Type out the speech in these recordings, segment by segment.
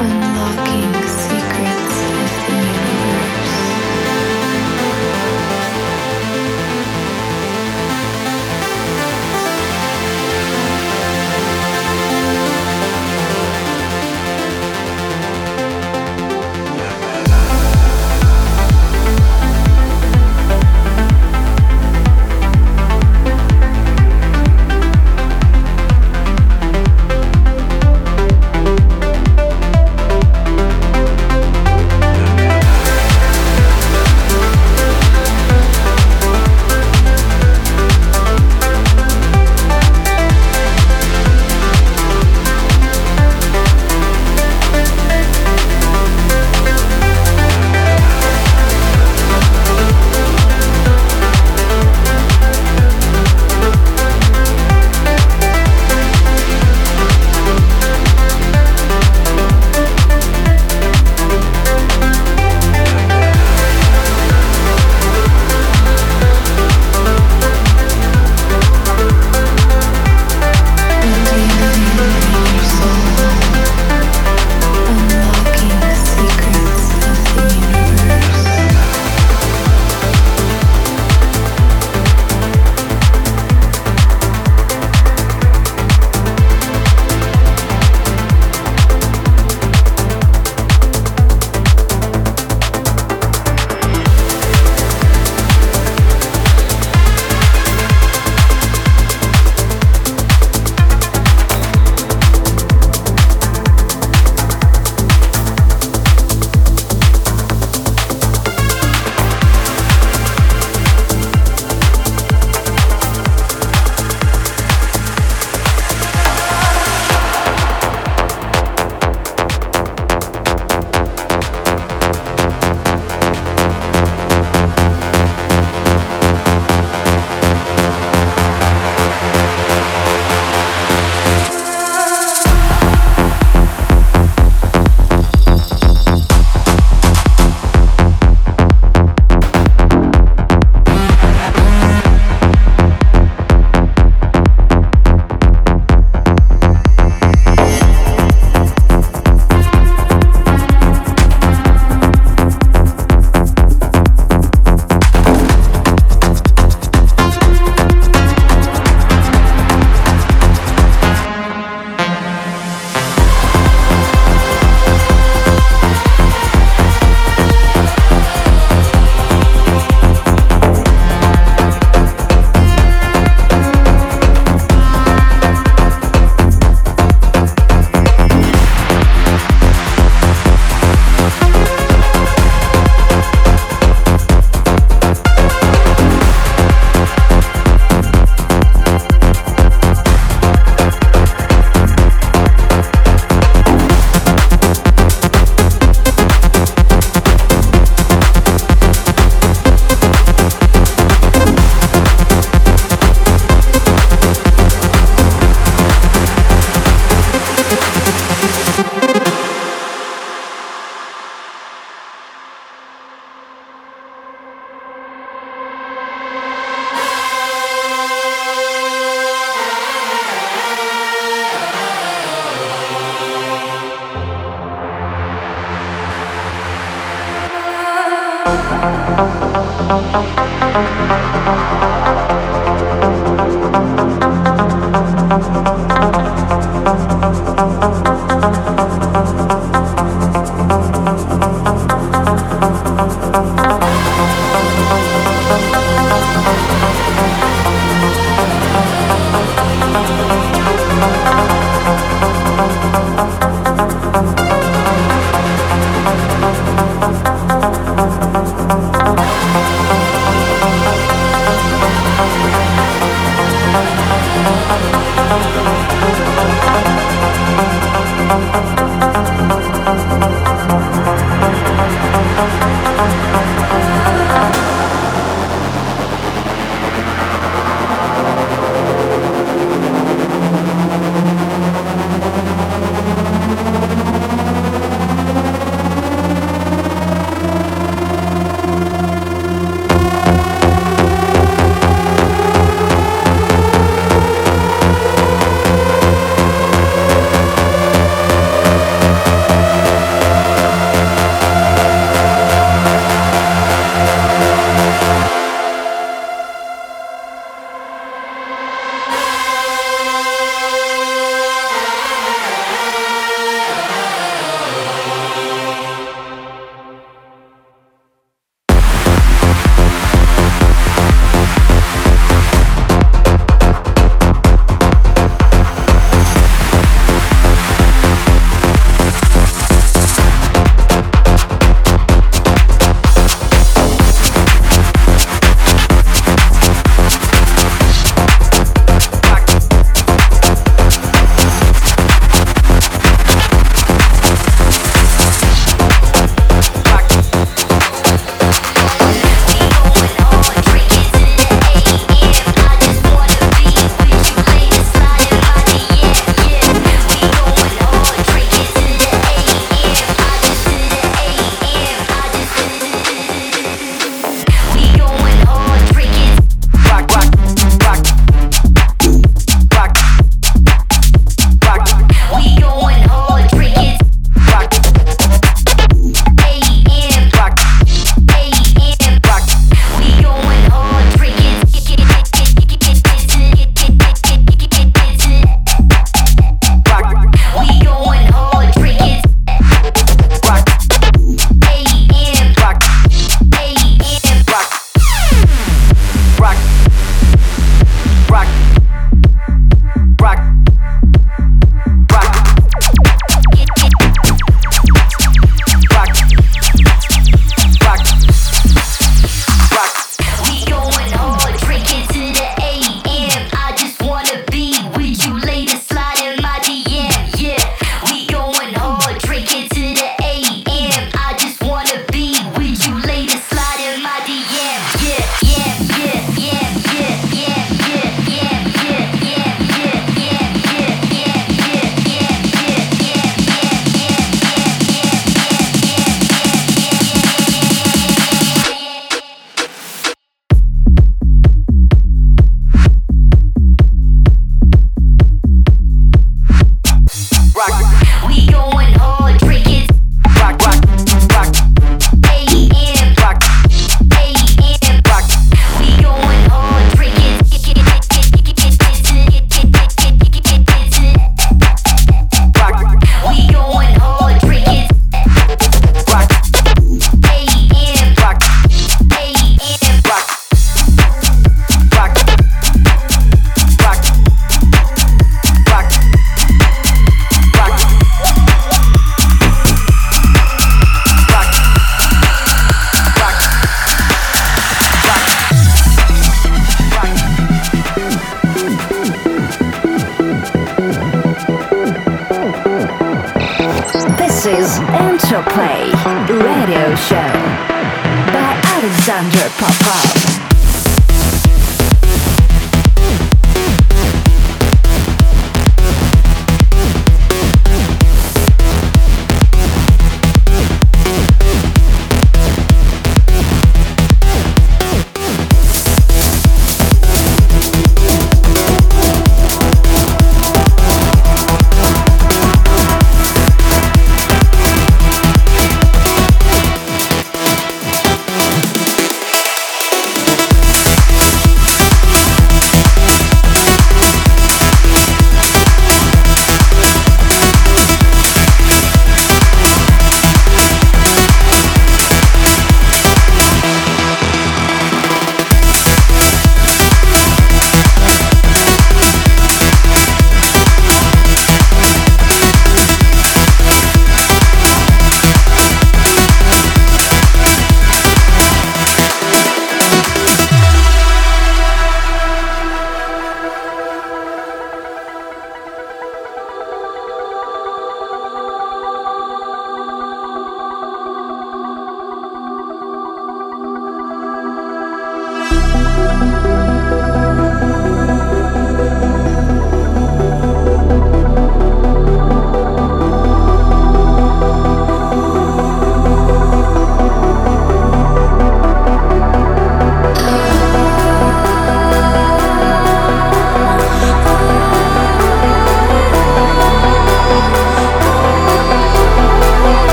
Unlocking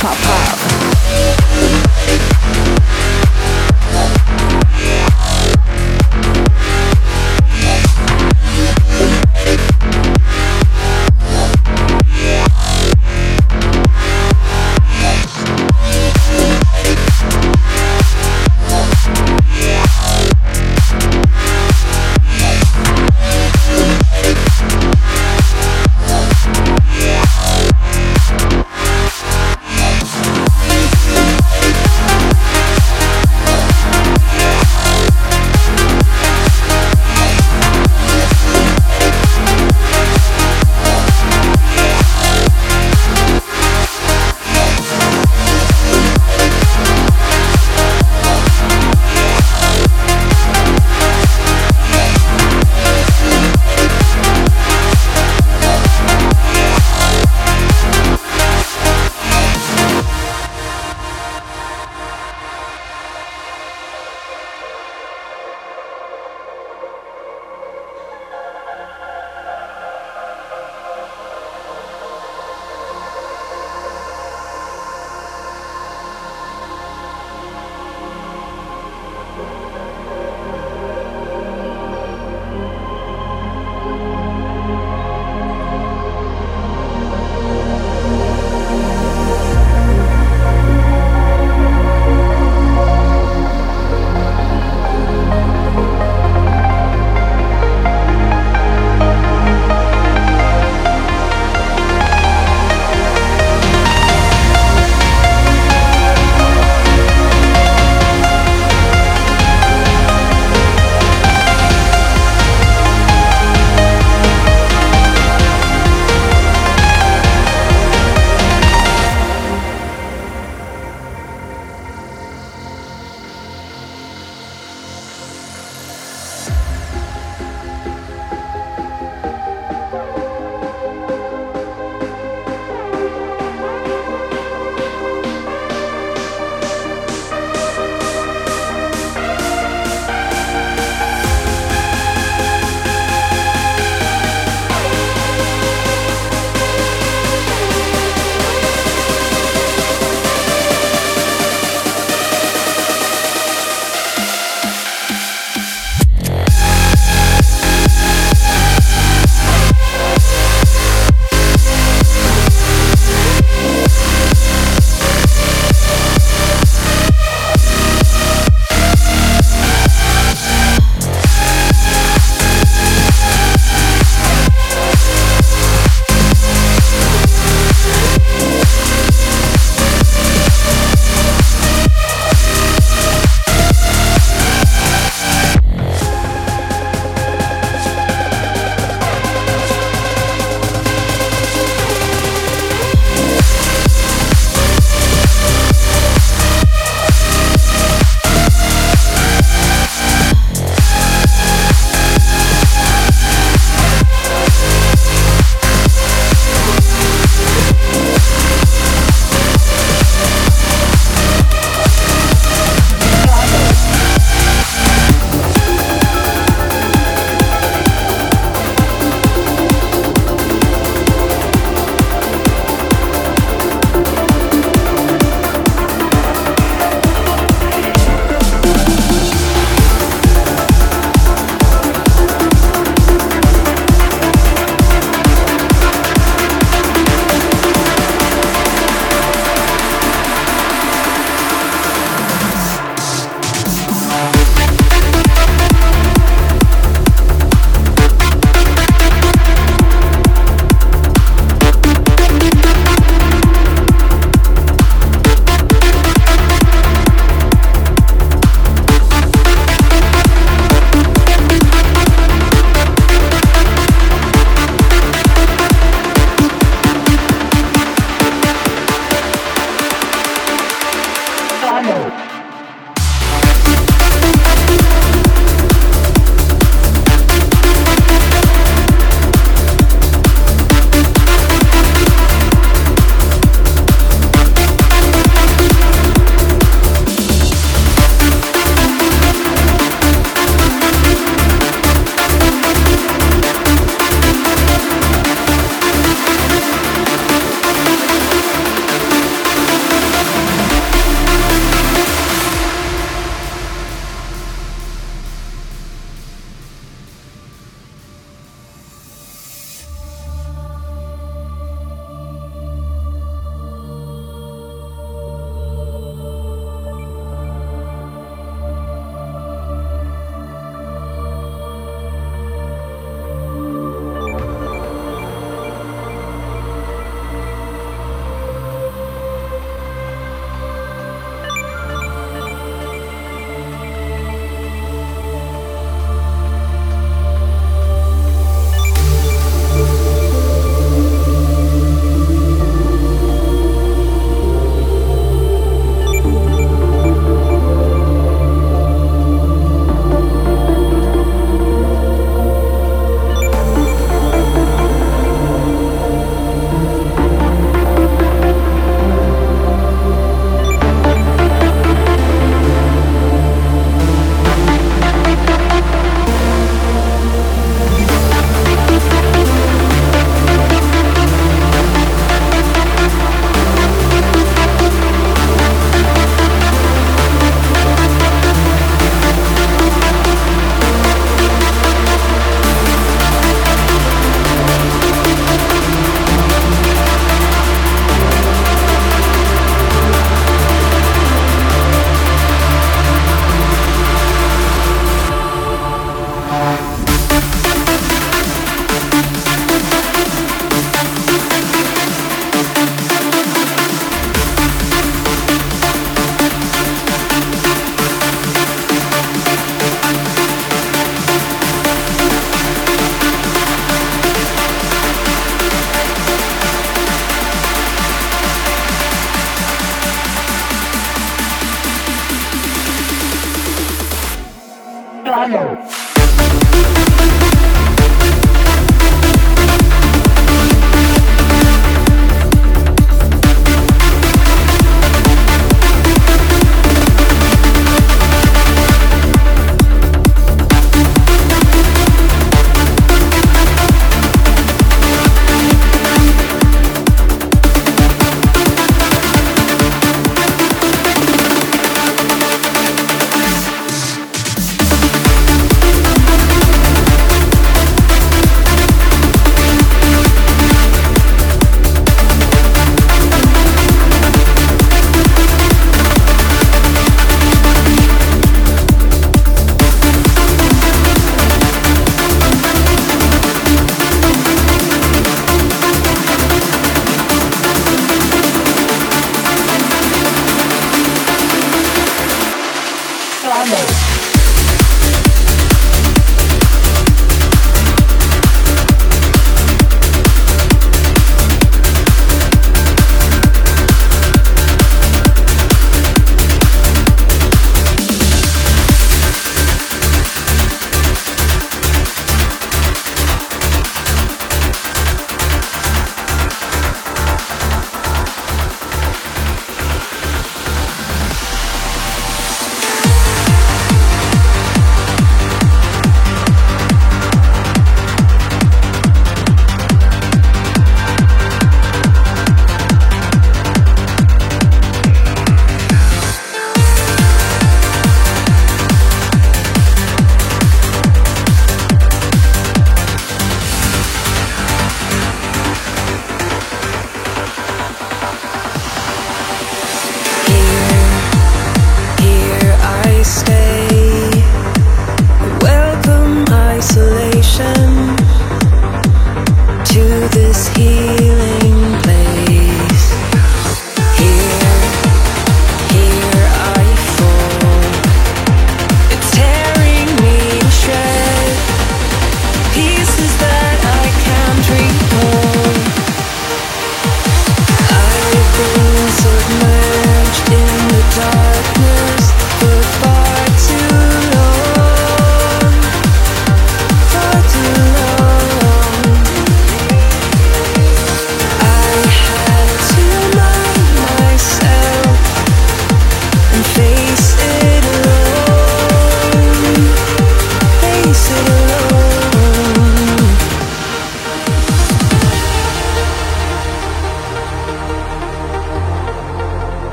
Alexander Popov.